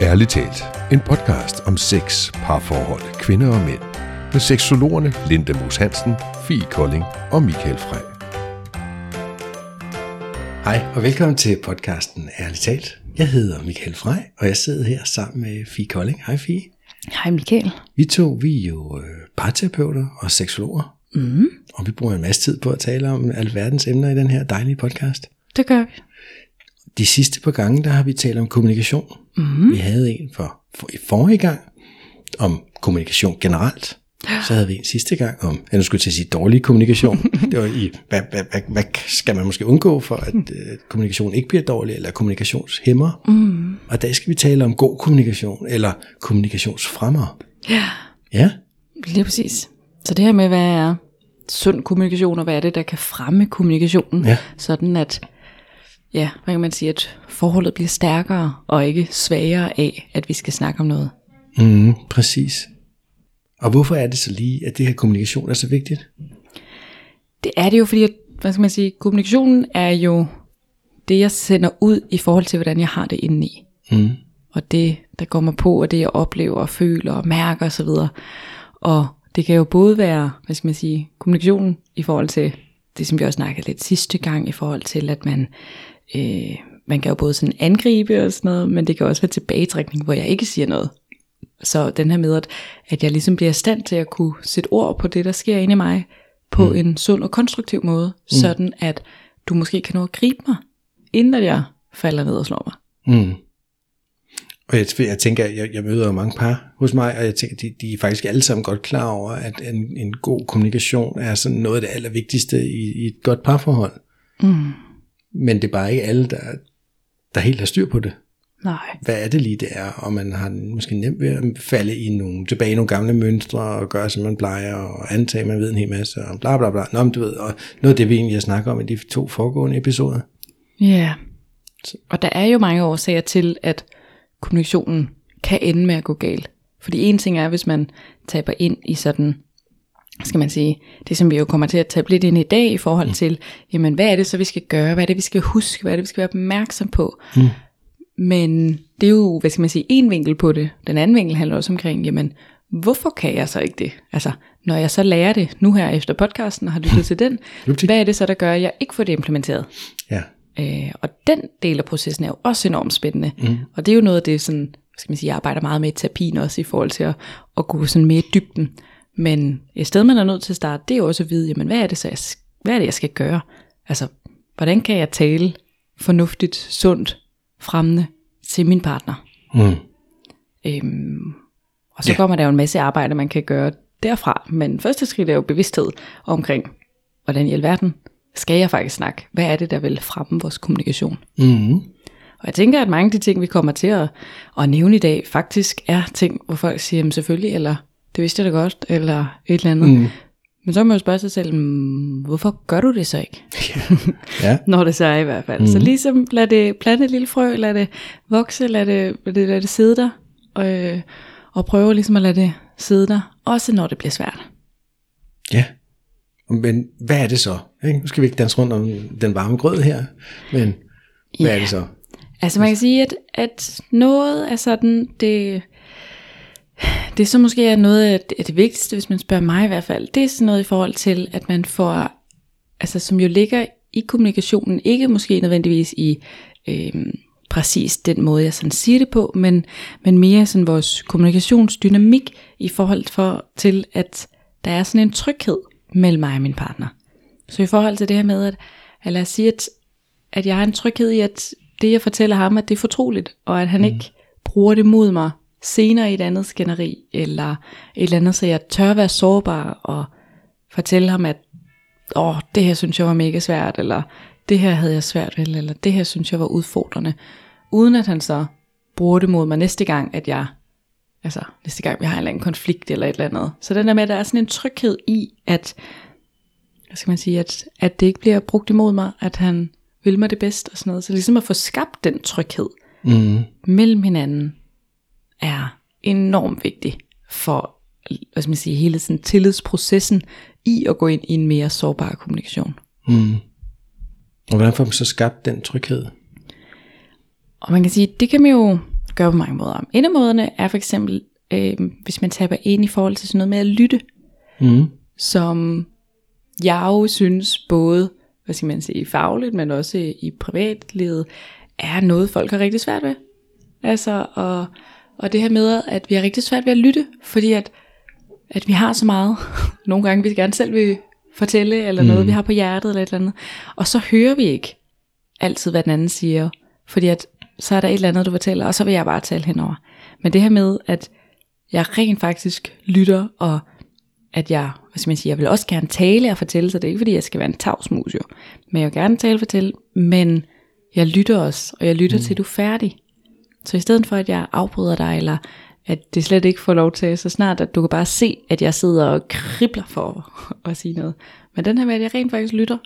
Ærligt talt, en podcast om sex, parforhold, kvinder og mænd. Med seksologerne Linda Moos Hansen, Fie Kolding og Michael Frey. Hej og velkommen til podcasten Ærligt talt. Jeg hedder Michael Frey, og jeg sidder her sammen med Fie Kolding. Hej Fie. Hej Michael. Vi to, vi er jo øh, parterapeuter og seksologer, Mm, og vi bruger en masse tid på at tale om alverdens emner i den her dejlige podcast. det gør vi. De sidste par gange, der har vi talt om kommunikation. Mm. Vi havde en for, for i forrige gang om kommunikation generelt. Så havde vi en sidste gang om, jeg nu skulle til at sige dårlig kommunikation. det var i, hvad, hvad, hvad, hvad skal man måske undgå for, at øh, kommunikation ikke bliver dårlig, eller kommunikationshæmmer. Mm. Og i dag skal vi tale om god kommunikation, eller kommunikationsfremmer. Ja, Ja, lige præcis. Så det her med, hvad er sund kommunikation, og hvad er det, der kan fremme kommunikationen, Ja. sådan at, ja, hvad kan man sige, at forholdet bliver stærkere, og ikke svagere af, at vi skal snakke om noget. mm, præcis. Og hvorfor er det så lige, at det her kommunikation er så vigtigt? Det er det jo, fordi, at, hvad skal man sige, kommunikationen er jo det, jeg sender ud i forhold til, hvordan jeg har det indeni. Mm. og det, der går mig på, og det, jeg oplever og føler og mærker osv. Og det kan jo både være, hvad skal man sige, kommunikationen i forhold til det, som vi også snakkede lidt sidste gang, i forhold til, at man, øh, man kan jo både sådan angribe og sådan noget, men det kan også være tilbagetrækning, hvor jeg ikke siger noget. Så den her med, at, at jeg ligesom bliver i stand til at kunne sætte ord på det, der sker inde i mig, på mm. en sund og konstruktiv måde, mm. sådan at du måske kan nå at gribe mig, inden at jeg falder ned og slår mig. Mm. Og jeg, jeg tænker, jeg, jeg møder jo mange par hos mig, og jeg tænker, de, de er faktisk alle sammen godt klar over, at en, en god kommunikation er sådan noget af det allervigtigste i, i et godt parforhold. Mm. Men det er bare ikke alle, der, der helt har styr på det. Nej. Hvad er det lige, det er? Og man har måske nemt ved at falde i nogle, tilbage i nogle gamle mønstre, og gøre, som man plejer, og antage, man ved en hel masse, og bla bla bla. Nå, men du ved, og noget af det, vi egentlig har snakket om i de to foregående episoder. Ja. Og der er jo mange årsager til, at kommunikationen kan ende med at gå galt. Fordi en ting er, hvis man taber ind i sådan, skal man sige, det som vi jo kommer til at tabe lidt ind i dag i forhold til, jamen hvad er det så, vi skal gøre? Hvad er det, vi skal huske? Hvad er det, vi skal være opmærksom på? Mm. Men det er jo, hvad skal man sige, en vinkel på det. Den anden vinkel handler også omkring, jamen hvorfor kan jeg så ikke det? Altså, når jeg så lærer det nu her efter podcasten og har lyttet til den, hvad er det så, der gør, at jeg ikke får det implementeret? Ja. Øh, og den del af processen er jo også enormt spændende. Mm. Og det er jo noget af det, sådan, skal man sige, jeg arbejder meget med i terapien også i forhold til at, at gå sådan mere i dybden. Men et sted, man er nødt til at starte, det er jo også at vide, jamen, hvad er det så, jeg, hvad er det, jeg skal gøre? Altså, hvordan kan jeg tale fornuftigt, sundt, fremmende til min partner? Mm. Øhm, og så ja. kommer der jo en masse arbejde, man kan gøre derfra. Men første skridt er jo bevidsthed omkring, hvordan i alverden skal jeg faktisk snakke? Hvad er det, der vil fremme vores kommunikation? Mm. Og jeg tænker, at mange af de ting, vi kommer til at, at nævne i dag, faktisk er ting, hvor folk siger, jamen selvfølgelig, eller det vidste jeg da godt, eller et eller andet. Mm. Men så må man jo spørge sig selv, "Mm, hvorfor gør du det så ikke? Ja. Når det så er i hvert fald. Mm. Så ligesom lad det plante et lille frø, lad det vokse, lad det, lad det, lad det sidde der, og, øh, og prøve ligesom at lade det sidde der, også når det bliver svært. Ja. Men hvad er det så? Nu skal vi ikke danse rundt om den varme grød her, men hvad Ja. er det så? Altså man kan sige, at, at noget af sådan, det, det som måske er noget af det, vigtigste, hvis man spørger mig i hvert fald, det er sådan noget i forhold til, at man får, altså som jo ligger i kommunikationen, ikke måske nødvendigvis i øh, præcis den måde, jeg sådan siger det på, men, men mere sådan vores kommunikationsdynamik i forhold for, til, at der er sådan en tryghed mellem mig og min partner. Så i forhold til det her med, at, at lad os sige, at, at jeg har en tryghed i, at det jeg fortæller ham, at det er fortroligt, og at han mm. ikke bruger det mod mig senere i et andet skænderi, eller et eller andet, så jeg tør være sårbar og fortælle ham, at åh, det her synes jeg var mega svært, eller det her havde jeg svært ved, eller det her synes jeg var udfordrende, uden at han så bruger det mod mig næste gang, at jeg, altså næste gang vi har en eller anden konflikt eller et eller andet. Så den der med, at der er sådan en tryghed i, at, hvad skal man sige, at, at det ikke bliver brugt imod mig, at han vil mig det bedst og sådan noget. Så ligesom at få skabt den tryghed Mm. mellem hinanden, er enormt vigtig for hvad skal man sige, hele sådan tillidsprocessen i at gå ind i en mere sårbar kommunikation. Mm. Og hvordan får man så skabt den tryghed? Og man kan sige, det kan man jo gøre på mange måder. En af måderne er for eksempel, øh, hvis man taber ind i forhold til sådan noget med at lytte, Mm. som jeg jo synes både, hvad skal man sige, fagligt, men også i privatlivet, er noget, folk har rigtig svært ved. Altså, og, og det her med, at vi har rigtig svært ved at lytte, fordi at, at vi har så meget, nogle gange vi gerne selv vil fortælle, eller noget vi har på hjertet, eller et eller andet, og så hører vi ikke altid, hvad den anden siger, fordi at, så er der et eller andet, du fortæller, og så vil jeg bare tale henover. Men det her med, at jeg rent faktisk lytter, og at jeg, hvad skal man sige, jeg vil også gerne tale og fortælle, så det er ikke fordi, jeg skal være en tavsmus jo, men jeg vil gerne tale og fortælle, men jeg lytter også, og jeg lytter mm. til, du er færdig. Så i stedet for, at jeg afbryder dig, eller at det slet ikke får lov til, så snart, at du kan bare se, at jeg sidder og kribler for at sige noget. Men den her med, at jeg rent faktisk lytter,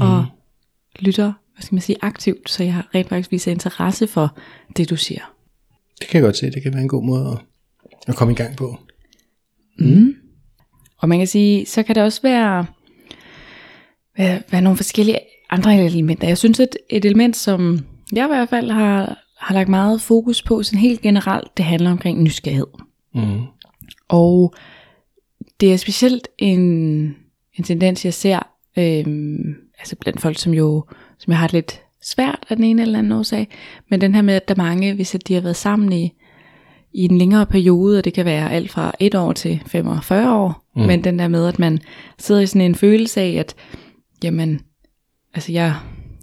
og lytter, hvad skal man sige, aktivt, så jeg rent faktisk viser interesse for det, du siger. Det kan jeg godt se, det kan være en god måde at, at komme i gang på. Og man kan sige, så kan det også være, være, være nogle forskellige andre elementer. Jeg synes, at et element, som jeg i hvert fald har, har lagt meget fokus på, sådan helt generelt, det handler omkring nysgerrighed. Mm. Og det er specielt en, en tendens, jeg ser øhm, altså blandt folk, som jo som jeg har det lidt svært af den ene eller anden årsag. Men den her med, at der er mange, hvis de har været sammen i, i en længere periode, og det kan være alt fra et år til 45 år, mm. men den der med, at man sidder i sådan en følelse af, at jamen, altså jeg,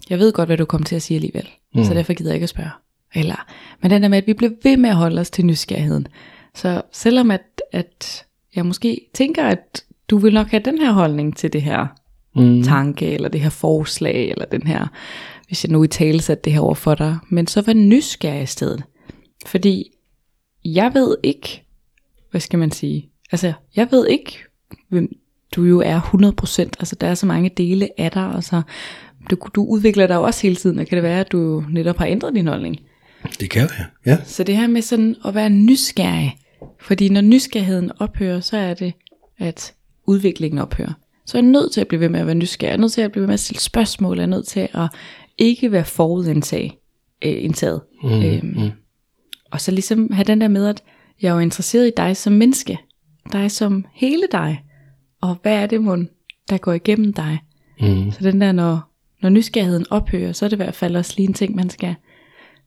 jeg ved godt, hvad du kommer til at sige alligevel, mm. så derfor gider jeg ikke at spørge. Eller, men den der med, at vi bliver ved med at holde os til nysgerrigheden. Så selvom at, at jeg måske tænker, at du vil nok have den her holdning til det her mm. tanke, eller det her forslag, eller den her, hvis jeg nu i tale satte det her over for dig, men så var nysgerrig i stedet. Fordi jeg ved ikke, hvad skal man sige, altså jeg ved ikke, hvem du jo er 100%, altså der er så mange dele af dig, og så du, du udvikler dig jo også hele tiden, og kan det være, at du netop har ændret din holdning. Det kan være, ja. Så det her med sådan at være nysgerrig, fordi når nysgerrigheden ophører, så er det, at udviklingen ophører. Så er jeg nødt til at blive ved med at være nysgerrig, jeg er nødt til at blive ved med at stille spørgsmål, jeg er nødt til at ikke være forudindtaget. Øh, indtaget. Mm, øhm, mm. Og så ligesom have den der med, at jeg er jo interesseret i dig som menneske, dig som hele dig, og hvad er det, mon, der går igennem dig. Mm. Så den der, når, når nysgerrigheden ophører, så er det i hvert fald også lige en ting, man skal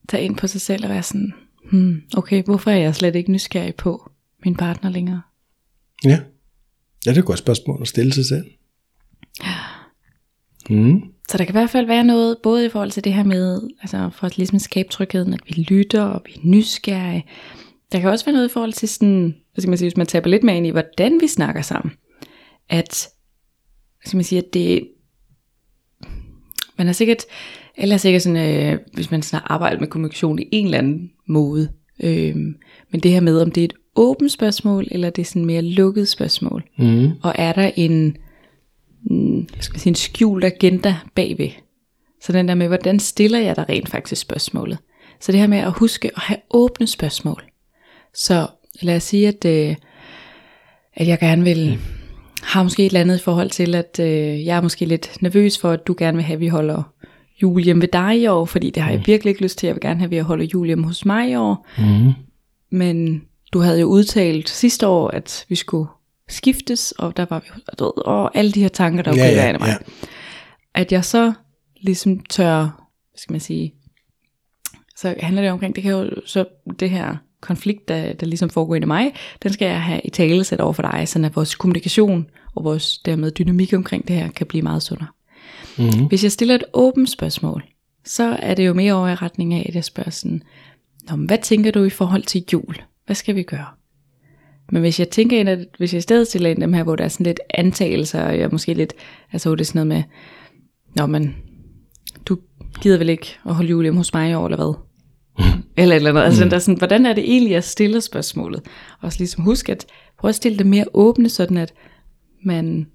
tage ind på sig selv og være sådan, hmm, okay, hvorfor er jeg slet ikke nysgerrig på min partner længere? Ja. Ja, det er et godt spørgsmål at stille sig selv. Mm. Så der kan i hvert fald være noget, både i forhold til det her med, altså for at ligesom skabe trygheden, at vi lytter og vi er nysgerrige. Der kan også være noget i forhold til sådan, hvad skal man sige, hvis man taber lidt mere ind i, hvordan vi snakker sammen. At, hvad skal man sige, at det, man har sikkert, eller sikkert sådan, øh, hvis man sådan har arbejdet med kommunikation i en eller anden måde. Øh, men det her med, om det er et åbent spørgsmål, eller det er sådan mere lukket spørgsmål. Mm. Og er der en, mm, hvad skal man sige, en skjult agenda bagved. Så den der med, hvordan stiller jeg dig rent faktisk spørgsmålet. Så det her med at huske at have åbne spørgsmål. Så lad os sige, at, øh, at jeg gerne vil, har måske et eller andet i forhold til, at øh, jeg er måske lidt nervøs for, at du gerne vil have, at vi holder jul hjemme ved dig i år, fordi det har jeg virkelig ikke lyst til. Jeg vil gerne have, at vi holder jul hjemme hos mig i år. Mm. Men du havde jo udtalt sidste år, at vi skulle skiftes, og der var vi ved, og alle de her tanker, der Ja, jo ja, ja, mig. ja. At jeg så ligesom tør, hvad skal man sige, så handler det omkring, det kan jo så det her konflikt, der, der ligesom foregår inde i mig, den skal jeg have i tale sat over for dig, så at vores kommunikation og vores dermed dynamik omkring det her kan blive meget sundere. Mm. Hvis jeg stiller et åbent spørgsmål, så er det jo mere over i retning af, at jeg spørger sådan, Nå, men hvad tænker du i forhold til jul? Hvad skal vi gøre? Men hvis jeg tænker ind, at hvis jeg i stedet stiller ind dem her, hvor der er sådan lidt antagelser, og jeg måske lidt, altså hvor det er sådan noget med, Nå, men du gider vel ikke at holde jul hjemme hos mig i år, eller hvad? eller et eller andet. Altså den der sådan, hvordan er det egentlig, jeg stiller spørgsmålet? Og så ligesom husk at prøve at stille det mere åbne, sådan at man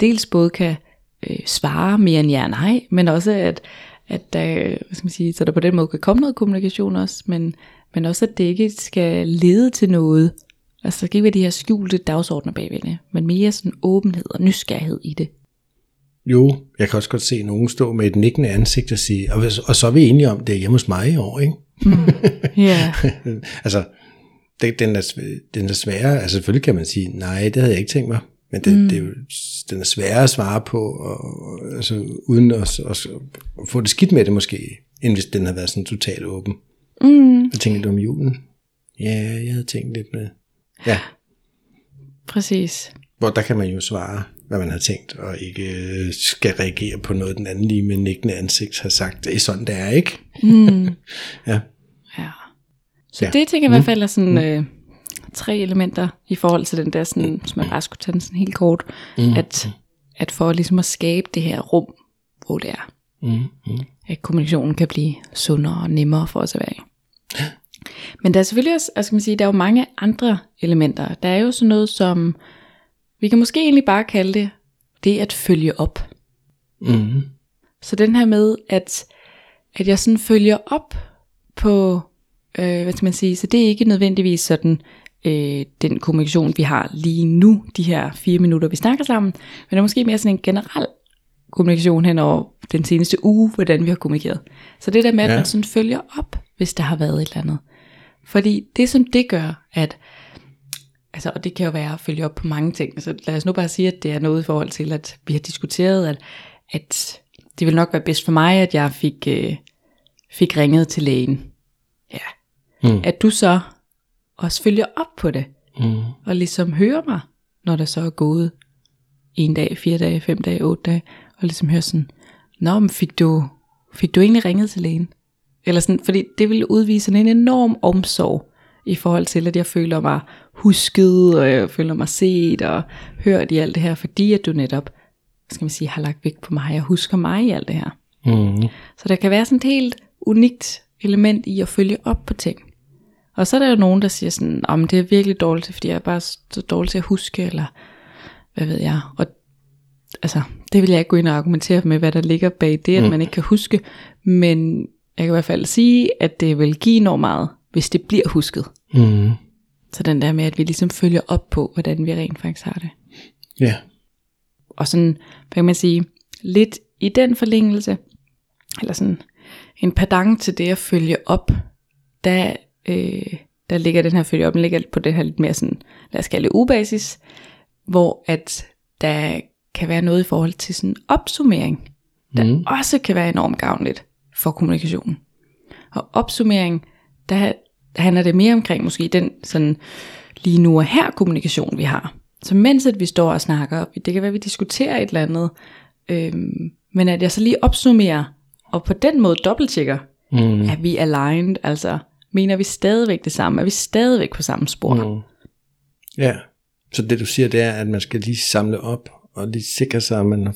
dels både kan øh, svare mere end ja og nej, men også at, at der, hvad skal man sige, så der på den måde kan komme noget kommunikation også, men, men også at det ikke skal lede til noget. Altså der skal ikke være de her skjulte dagsordner bagved men mere sådan åbenhed og nysgerrighed i det. Jo, jeg kan også godt se nogen stå med et nikkende ansigt og sige, og, og så er vi enige om, det er hjemme hos mig i år, ikke? Ja, altså, det, den, er, den er sværere, altså selvfølgelig kan man sige, nej, det havde jeg ikke tænkt mig, men det, mm. det er jo, den er sværere at svare på, og, og, altså, uden at, at, at få det skidt med det måske, end hvis den havde været sådan totalt åben. mm, Jeg tænkte lidt om julen. Ja, jeg havde tænkt lidt med. Ja, præcis. hvor der kan man jo svare, hvad man har tænkt, og ikke øh, skal reagere på noget, den anden lige med nikkende ansigt har sagt. Det er sådan, det er, ikke? Mm. Ja. Ja. Så Ja. det tænker jeg i hvert fald er sådan øh, tre elementer i forhold til den der, sådan, som man bare skulle tage den sådan helt kort, mm. at, at for ligesom at skabe det her rum, hvor det er, Mm, mm. at kommunikationen kan blive sundere og nemmere for os at være i. Men der er selvfølgelig også, altså man sige, der er jo mange andre elementer. Der er jo sådan noget som, vi kan måske egentlig bare kalde det, det at følge op. Mm. Så den her med, at, at jeg sådan følger op på, øh, hvad skal man sige, så det er ikke nødvendigvis sådan, øh, den kommunikation, vi har lige nu, de her fire minutter, vi snakker sammen, men det er måske mere sådan en generel kommunikation hen over den seneste uge, hvordan vi har kommunikeret. Så det der med, at Ja. man sådan følger op, hvis der har været et eller andet. Fordi det som det gør, at Altså, og det kan jo være at følge op på mange ting. Så lad os nu bare sige, at det er noget i forhold til, at vi har diskuteret, at, at det vil nok være bedst for mig, at jeg fik, øh, fik ringet til lægen. Mm. At du så også følger op på det, Mm. og ligesom hører mig, når der så er gået en dag, fire dage, fem dage, otte dage, og ligesom hører sådan, Nå, men fik du, fik du egentlig ringet til lægen? Eller sådan, fordi det vil udvise sådan en enorm omsorg i forhold til, at jeg føler mig husket, og jeg føler mig set og hørt i alt det her, fordi at du netop, skal man sige, har lagt vægt på mig, og husker mig i alt det her. Mm. Så der kan være sådan et helt unikt element i at følge op på ting. Og så er der jo nogen, der siger sådan, om det er virkelig dårligt, fordi jeg er bare så dårlig til at huske, eller hvad ved jeg. Og altså, det vil jeg ikke gå ind og argumentere med, hvad der ligger bag det, at Mm. man ikke kan huske. Men jeg kan i hvert fald sige, at det vil give enormt meget, hvis det bliver husket. Mm. Så den der med, at vi ligesom følger op på, hvordan vi rent faktisk har det. Ja. Og sådan, hvad kan man sige, lidt i den forlængelse, eller sådan en padang til det at følge op, der, øh, der ligger den her følge op, den ligger på det her lidt mere sådan, lad os kalde det ubasis, hvor at der kan være noget i forhold til sådan opsummering, der Mm. også kan være enormt gavnligt for kommunikationen. Og opsummering, der, handler det mere omkring måske den sådan lige nu og her kommunikation, vi har. Så mens at vi står og snakker, det kan være, at vi diskuterer et eller andet, øhm, men at jeg så lige opsummerer, og på den måde dobbelttjekker, Mm. er vi aligned, altså mener vi stadigvæk det samme, er vi stadigvæk på samme spor. Mm. Ja. Så det du siger, det er, at man skal lige samle op, og lige sikre sig, at man...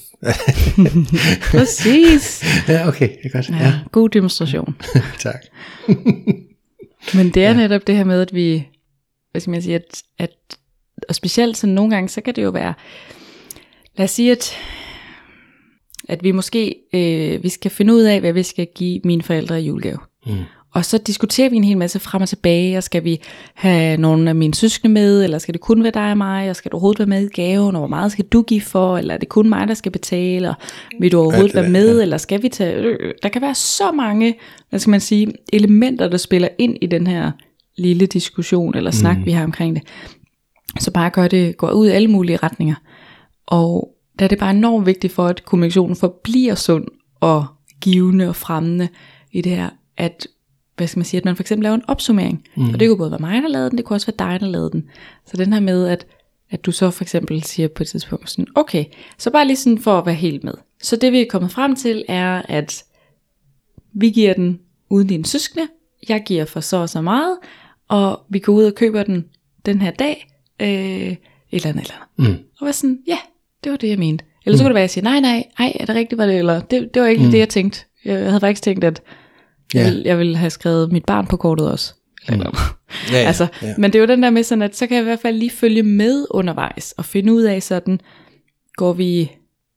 Præcis. ja, okay, det er godt. Ja, Ja, god demonstration. tak. Men det er ja. netop det her med, at vi, hvad skal man sige, at, at og specielt sådan nogle gange, så kan det jo være, lad os sige, at, at vi måske, øh, vi skal finde ud af, hvad vi skal give mine forældre i julegave. Mm. Og så diskuterer vi en hel masse frem og tilbage, og skal vi have nogle af mine søskende med, eller skal det kun være dig og mig, og skal du overhovedet være med i gaven, og hvor meget skal du give for, eller er det kun mig, der skal betale, og vil du overhovedet det der, være med, ja. eller skal vi tage... øh, Der kan være så mange, hvad skal man sige, elementer, der spiller ind i den her lille diskussion, eller snak, mm. vi har omkring det. Så bare gør det, går ud i alle mulige retninger. Og der er det bare enormt vigtigt for, at kommunikationen forbliver sund og givende og fremmende i det her, at hvad skal man sige, at man for eksempel laver en opsummering. Mm. Og det kunne både være mig, der lavede den, det kunne også være dig, der lavede den. Så den her med, at, at du så for eksempel siger på et tidspunkt sådan, okay, så bare lige sådan for at være helt med. Så det vi er kommet frem til er, at vi giver den uden dine søskende, jeg giver for så og så meget, og vi går ud og køber den den her dag, øh, et eller andet eller andet. Mm. Og var sådan, ja, det var det, jeg mente. Eller så kunne det være, at jeg siger, nej, nej, ej, er det rigtigt, var det, eller det, det var ikke mm. det, jeg tænkte. Jeg havde faktisk tænkt, at jeg, Ja. ville, jeg ville have skrevet mit barn på kortet også. Mm. Ja, ja, altså, ja. Men det er jo den der med sådan, at så kan jeg i hvert fald lige følge med undervejs, og finde ud af sådan, går vi,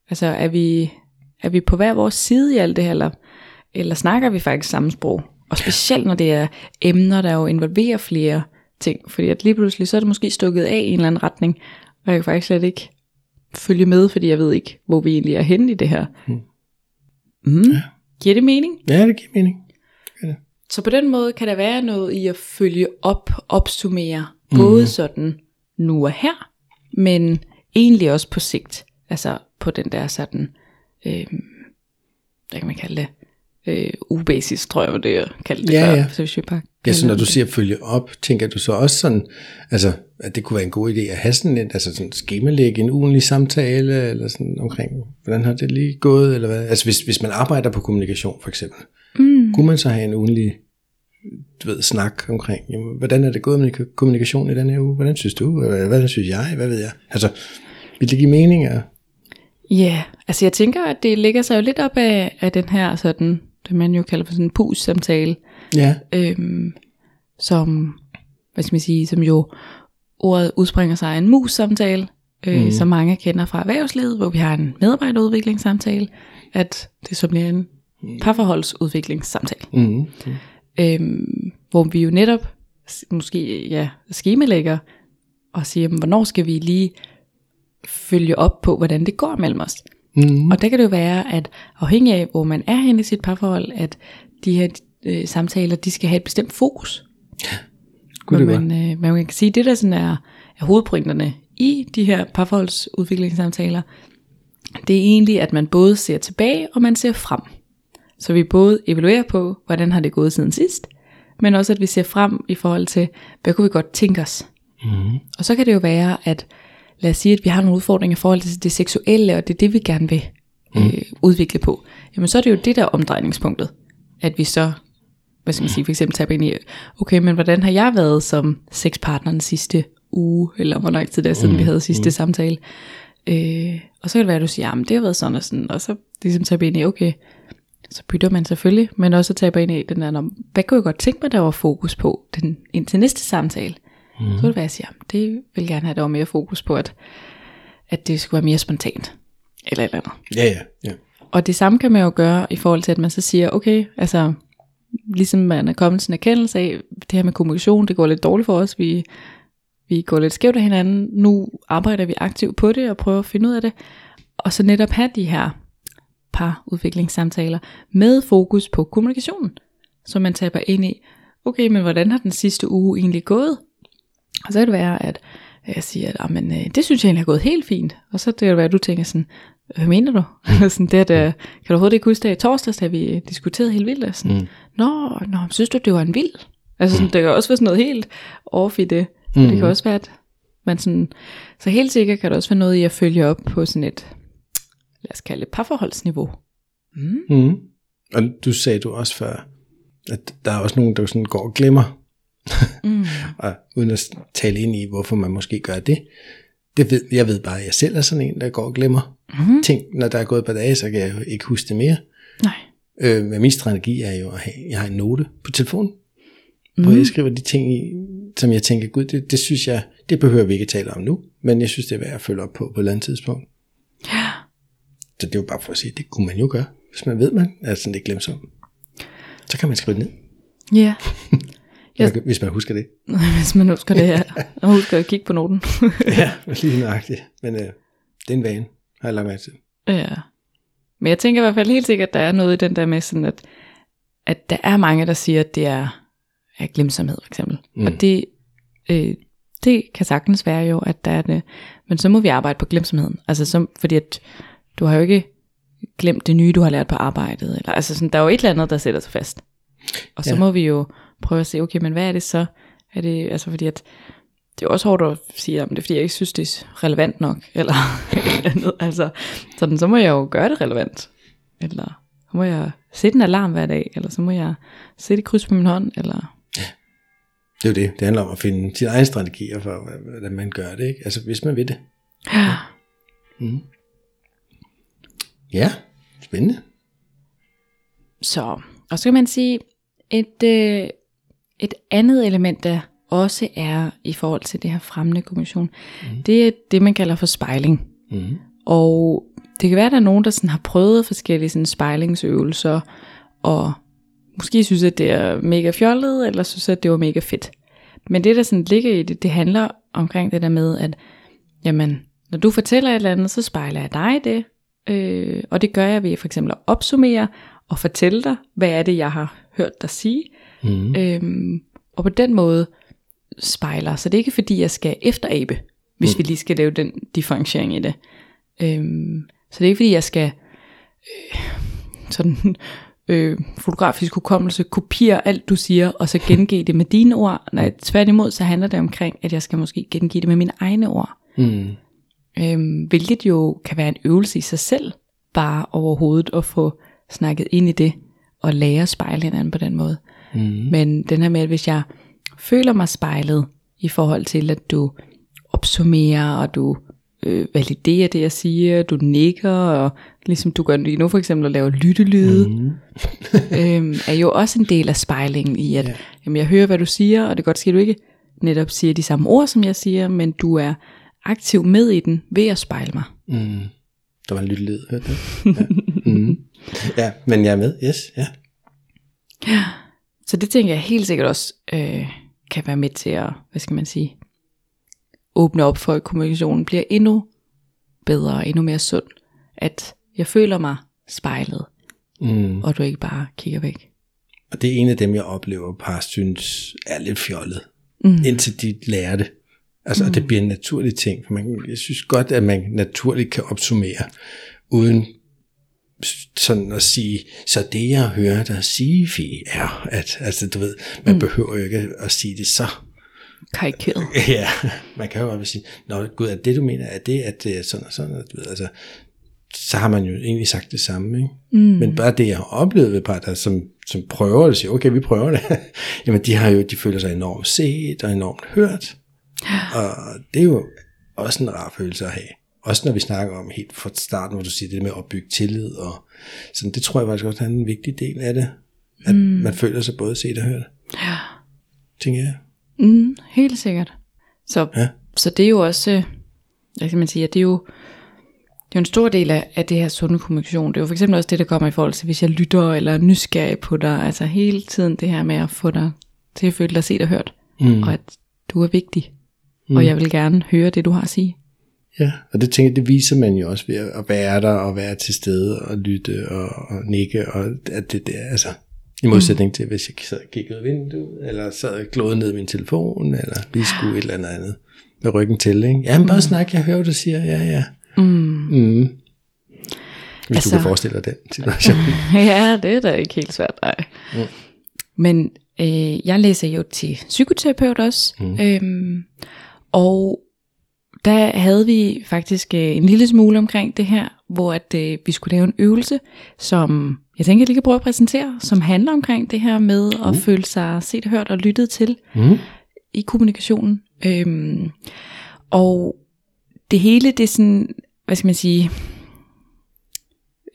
altså er vi, er vi på hver vores side i alt det her, eller, eller snakker vi faktisk samme sprog? Og specielt når det er emner, der jo involverer flere ting, fordi at lige pludselig, så er det måske stukket af i en eller anden retning, og jeg kan faktisk slet ikke følge med, fordi jeg ved ikke, hvor vi egentlig er henne i det her. Mm. Ja. Giver det mening? ja, det giver mening. Så på den måde kan der være noget i at følge op, opsummere, mm. både sådan nu og her, men egentlig også på sigt. Altså på den der sådan, øh, hvad kan man kalde det? Øh, ubasis, tror jeg det, jeg kaldte det Ja, før. ja. Så hvis vi bare Ja, så når du siger følge op, tænker du så også sådan, altså, at det kunne være en god idé at have sådan en, altså sådan skemalægge en ugenlig samtale, eller sådan omkring, hvordan har det lige gået, eller hvad? Altså hvis, hvis man arbejder på kommunikation for eksempel. Kunne man så have en ugenlig, du ved, snak omkring, jamen, hvordan er det gået med kommunikation i den her uge? Hvordan synes du? Hvordan synes jeg? Hvad ved jeg? Altså, vil det give mening? Ja, altså jeg tænker, at det ligger sig jo lidt op af, af den her sådan, det man jo kalder for sådan en pus-samtale, ja, øhm, som, hvad skal man sige, som jo ordet udspringer sig af en mus-samtale, øh, mm. som mange kender fra erhvervslivet, hvor vi har en medarbejderudviklingssamtale, at det så bliver en parforholdsudviklingssamtale. mm, Øhm, hvor vi jo netop måske ja, skemalægger og siger, jamen, hvornår skal vi lige følge op på, hvordan det går mellem os. mm, Og der kan det jo være, at afhængig af, hvor man er henne i sit parforhold, at de her øh, samtaler, de skal have et bestemt fokus. kunne Hvor det man, øh, man kan sige, det der sådan er, er hovedpointerne i de her parforholdsudviklingssamtaler, det er egentlig, at man både ser tilbage, og man ser frem. Så vi både evaluerer på, hvordan har det gået siden sidst, men også at vi ser frem i forhold til, hvad kunne vi godt tænke os. mm, Og så kan det jo være, at lad os sige, at vi har nogle udfordringer i forhold til det seksuelle, og det er det, vi gerne vil øh, udvikle på. Jamen så er det jo det der omdrejningspunktet, at vi så, hvad skal man sige, for eksempel taber ind i, okay, men hvordan har jeg været som sexpartner den sidste uge, eller hvor lang tid det er siden, vi havde sidste samtale. Øh, og så kan det være, at du siger, jamen det har været sådan og sådan, og så ligesom taber ind i, okay, så bytter man selvfølgelig, men også taber ind i den der, "Nå, hvad kunne jeg godt tænke mig, der var fokus på den, indtil næste samtale. Mm. Så vil det være, at jeg siger, "Jamen, det vil gerne have, der var mere fokus på, at, at det skulle være mere spontant. Eller et eller andet. ja, ja, ja. Og det samme kan man jo gøre i forhold til, at man så siger, okay, altså ligesom man er kommet til en erkendelse af, det her med kommunikation, det går lidt dårligt for os, vi, vi går lidt skævt af hinanden, nu arbejder vi aktivt på det og prøver at finde ud af det, og så netop have de her parudviklingssamtaler med fokus på kommunikationen, så man taber ind i, okay, men hvordan har den sidste uge egentlig gået? Og så kan det være, at jeg siger, at "Jamen, øh, det synes jeg egentlig har gået helt fint. Og så kan det være, at du tænker sådan, hvad mener du? sådan, det, at, øh, kan du overhovedet ikke huske det i torsdags, da vi diskuterede helt vildt? Og Sådan, mm. Nå, nå, synes du, det var en vild? Altså, sådan, det kan også være sådan noget helt off i det. Mm. Det kan også være, at man sådan, så helt sikkert kan det også være noget i at følge op på sådan et, lad os kalde det parforholdsniveau. Mm. Og du sagde du også før, at der er også nogen, der sådan går og glemmer, Mm. og uden at tale ind i, hvorfor man måske gør det. det ved, jeg ved bare, at jeg selv er sådan en, der går og glemmer mm. ting. Når der er gået et par dage, så kan jeg jo ikke huske det mere. Nej. Øh, men min strategi er jo at have, jeg har en note på telefonen, mm. hvor jeg skriver de ting i, som jeg tænker, gud, det, det synes jeg, det behøver vi ikke tale om nu, men jeg synes, det er værd at følge op på på et eller andet tidspunkt. Ja. Så det er jo bare for at sige, det kunne man jo gøre, hvis man ved, man er sådan lidt glemsom. Så kan man skrive det ned, Ja. Yes. hvis man husker det. Hvis man husker det her. Og husker at kigge på noten. ja, lige nøjagtigt. Men øh, det er en vane, har jeg lagt mærke til. Ja. Men jeg tænker i hvert fald helt sikkert, at der er noget i den der med sådan, at, at der er mange, der siger, at det er, er glemsomhed for eksempel. Mm. Og det, øh, det kan sagtens være jo, at der er det. Men så må vi arbejde på glemsomheden. Altså så, fordi at du har jo ikke glemt det nye, du har lært på arbejdet. Eller, altså sådan, der er jo et eller andet, der sætter sig fast. Og så Ja. ja. må vi jo prøve at se, okay, men hvad er det så? Er det, altså fordi at, det er også hårdt at sige, at det er fordi, jeg ikke synes, det er relevant nok, eller et eller andet. Altså, sådan, så må jeg jo gøre det relevant. Eller så må jeg sætte en alarm hver dag, eller så må jeg sætte et kryds på min hånd, eller... Det er jo det. Det handler om at finde sine egne strategier for, hvordan man gør det. Ikke? Altså, hvis man vil det. Ja, spændende. Så, og så kan man sige, et, øh, et andet element, der også er i forhold til det her fremmende kommission, mm. det er det, man kalder for spejling. Mm. Og det kan være, at der er nogen, der sådan har prøvet forskellige sådan spejlingsøvelser, og måske synes, at det er mega fjollet, eller synes, at det var mega fedt. Men det, der sådan ligger i det, det handler omkring det der med, at jamen, når du fortæller et eller andet, så spejler jeg dig i det. Øh, og det gør jeg ved for eksempel at opsummere og fortælle dig, hvad er det, jeg har hørt dig sige. Mm. Øhm, og på den måde spejler. Så det er ikke fordi, jeg skal efterabe, hvis mm. vi lige skal lave den differentiering i det. Øhm, så det er ikke fordi, jeg skal øh, sådan øh, fotografisk hukommelse kopiere alt du siger, og så gengive det med dine ord. Nej, tværtimod så handler det omkring, at jeg skal måske gengive det med mine egne ord. Mm. Øhm, hvilket jo kan være en øvelse i sig selv, bare overhovedet at få snakket ind i det, og lære at spejle hinanden på den måde. Mm. Men den her med, at hvis jeg føler mig spejlet i forhold til, at du opsummerer, og du øh, validerer det, jeg siger, du nikker, og ligesom du gør lige nu for eksempel at lave lyttelyde, mm. øhm, er jo også en del af spejlingen i, at yeah. jamen, jeg hører, hvad du siger, og det er godt ske, at du ikke netop siger de samme ord, som jeg siger, men du er aktiv med i den ved at spejle mig. Mm. Der var en lyttelyd, hørte du? Ja. mm. ja, men jeg er med, yes, ja. Ja, så det tænker jeg helt sikkert også øh, kan være med til at, hvad skal man sige, åbne op for, at kommunikationen bliver endnu bedre og endnu mere sund. At jeg føler mig spejlet, mm. og du ikke bare kigger væk. Og det er en af dem, jeg oplever, par synes er lidt fjollet, mm. indtil de lærer det. Altså, mm. det bliver en naturlig ting. For man, jeg synes godt, at man naturligt kan opsummere, uden sådan at sige, så det jeg hører dig sige, Fie, er, at altså, du ved, man mm. behøver jo ikke at sige det så karikeret. Ja, man kan jo bare sige, Nå gud, er det du mener, er det, at det er sådan og sådan, du ved, altså, så har man jo egentlig sagt det samme, ikke? Mm. Men bare det, jeg har oplevet ved par, der som, som prøver at sige, okay, vi prøver det, jamen de har jo, de føler sig enormt set og enormt hørt, og det er jo også en rar følelse at have. Også når vi snakker om helt fra starten, hvor du siger det med at bygge tillid, og sådan, det tror jeg faktisk også er en vigtig del af det, at mm. man føler sig både set og hørt. Ja. Tænker jeg. Mm, helt sikkert. Så, ja. så det er jo også, hvad kan man sige, det er jo, det er jo en stor del af, af det her sunde kommunikation. Det er jo for eksempel også det, der kommer i forhold til, hvis jeg lytter eller er nysgerrig på dig. Altså hele tiden det her med at få dig til at føle dig set og hørt. Mm. Og at du er vigtig. Mm. Og jeg vil gerne høre det, du har at sige. Ja, og det tænker jeg, det viser man jo også ved at være der og være til stede og lytte og, og nikke. Og at det, det, altså, i modsætning til, hvis jeg sad og kiggede ud af vinduet, eller sad og glåede ned i min telefon, eller lige skulle et eller andet andet med ryggen til. Ikke? Jamen bare mm. snak, jeg hører, du siger, ja, ja. Mm. Mm. Hvis altså, du kan forestille dig den situation. ja, det er da ikke helt svært, nej. Mm. Men øh, jeg læser jo til psykoterapeut også, mm. øhm, og der havde vi faktisk øh, en lille smule omkring det her, hvor at øh, vi skulle lave en øvelse, som jeg tænker, at lige kan prøve at præsentere, som handler omkring det her med at uh. føle sig set, hørt og lyttet til uh. i kommunikationen. Øhm, og det hele, det er sådan, hvad skal man sige,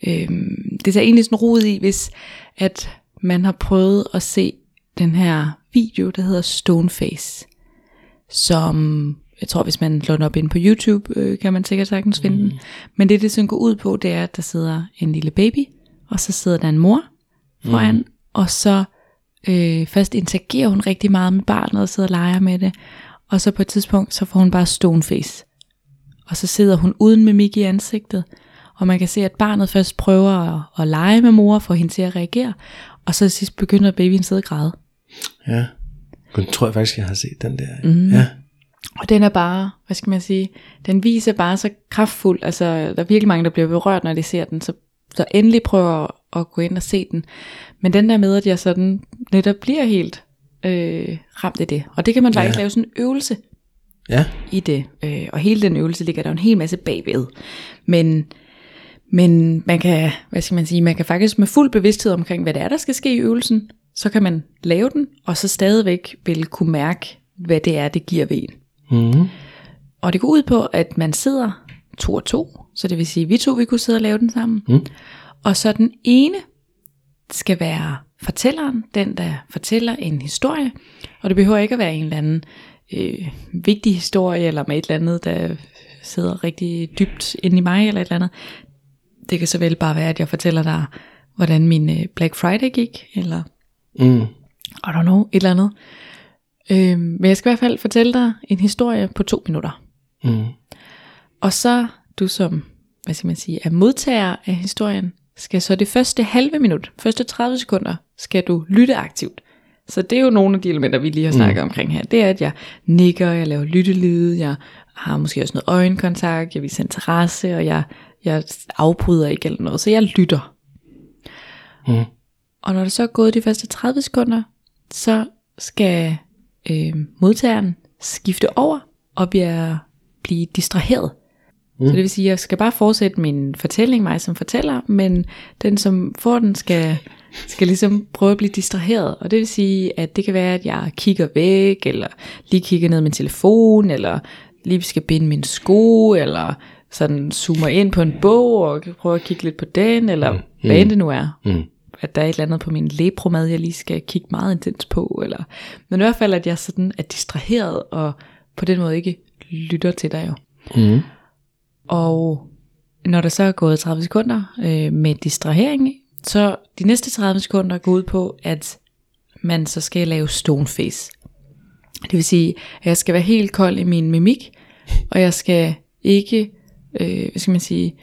øhm, det er egentlig sådan rod i, hvis at man har prøvet at se den her video, der hedder Stoneface, som jeg tror, hvis man slår den op ind på YouTube, øh, kan man sikkert sagtens finde mm. den. Men det, det sådan går ud på, det er, at der sidder en lille baby, og så sidder der en mor foran, mm. og så øh, først interagerer hun rigtig meget med barnet, og sidder og leger med det, og så på et tidspunkt, så får hun bare stone face. Og så sidder hun uden mimik i ansigtet, og man kan se, at barnet først prøver at, at lege med mor, for hende til at reagere, og så sidst begynder babyen at sidde og græde. Ja, jeg tror jeg faktisk, jeg har set den der. Mm. Ja. Og den er bare, hvad skal man sige, den viser bare så kraftfuld, altså der er virkelig mange, der bliver berørt, når de ser den, så, så endelig prøver at gå ind og se den. Men den der med, at jeg sådan netop bliver helt øh, ramt af det. Og det kan man faktisk ja. lave sådan en øvelse ja. i det. Øh, og hele den øvelse ligger der en hel masse bagved. Men, men man kan, hvad skal man sige, man kan faktisk med fuld bevidsthed omkring, hvad det er, der skal ske i øvelsen, så kan man lave den, og så stadigvæk vil kunne mærke, hvad det er, det giver ved en. Mm. Og det går ud på, at man sidder to og to, så det vil sige, at vi to vi kunne sidde og lave den sammen. Mm. Og så den ene skal være fortælleren, den der fortæller en historie, og det behøver ikke at være en eller anden øh, vigtig historie, eller med et eller andet, der sidder rigtig dybt inde i mig, eller et eller andet. Det kan så vel bare være, at jeg fortæller dig, hvordan min øh, Black Friday gik, eller mm. I don't know, et eller andet. Øh, men jeg skal i hvert fald fortælle dig en historie på to minutter. Mm. Og så du som, hvad skal man sige, er modtager af historien, skal så det første halve minut, første 30 sekunder, skal du lytte aktivt. Så det er jo nogle af de elementer, vi lige har snakket mm. omkring her. Det er, at jeg nikker, jeg laver lyttelyde, jeg har måske også noget øjenkontakt, jeg viser interesse, og jeg, jeg afbryder ikke eller noget. Så jeg lytter. Mm. Og når det så er gået de første 30 sekunder, så skal øh, modtageren skifte over og bliver, blive distraheret. Mm. Så det vil sige, at jeg skal bare fortsætte min fortælling, mig som fortæller, men den som får den skal, skal ligesom prøve at blive distraheret. Og det vil sige, at det kan være, at jeg kigger væk, eller lige kigger ned i min telefon, eller lige skal binde min sko, eller sådan zoomer ind på en bog, og prøve at kigge lidt på den, eller mm. hvad end det nu er. Mm. At der er et eller andet på min læbromad, jeg lige skal kigge meget intens på. Eller, men i hvert fald, at jeg sådan er distraheret, og på den måde ikke lytter til dig jo. Mm. Og når der så er gået 30 sekunder øh, med distrahering, så de næste 30 sekunder går ud på, at man så skal lave stone face. Det vil sige, at jeg skal være helt kold i min mimik, og jeg skal ikke, øh, hvad skal man sige,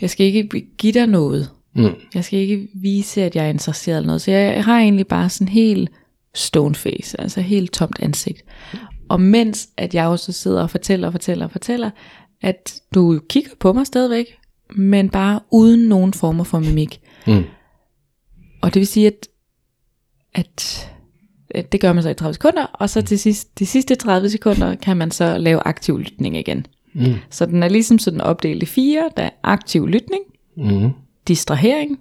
jeg skal ikke give dig noget. Mm. Jeg skal ikke vise, at jeg er interesseret eller noget. Så jeg har egentlig bare sådan helt stone face, altså helt tomt ansigt. Og mens at jeg også sidder og fortæller og fortæller og fortæller, at du kigger på mig stadigvæk, men bare uden nogen former for mimik. Mm. Og det vil sige, at, at, at det gør man så i 30 sekunder, og så til sidst, de sidste 30 sekunder kan man så lave aktiv lytning igen. Mm. Så den er ligesom sådan opdelt i fire. Der er aktiv lytning, Mm. Distrahering,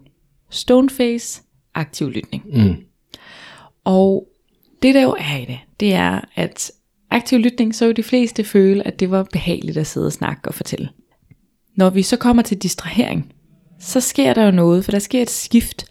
stoneface, aktiv lytning. Mm. Og det der jo er i det, det er, at aktiv lytning, så vil de fleste føle, at det var behageligt at sidde og snakke og fortælle. Når vi så kommer til distrahering, så sker der jo noget, for der sker et skift.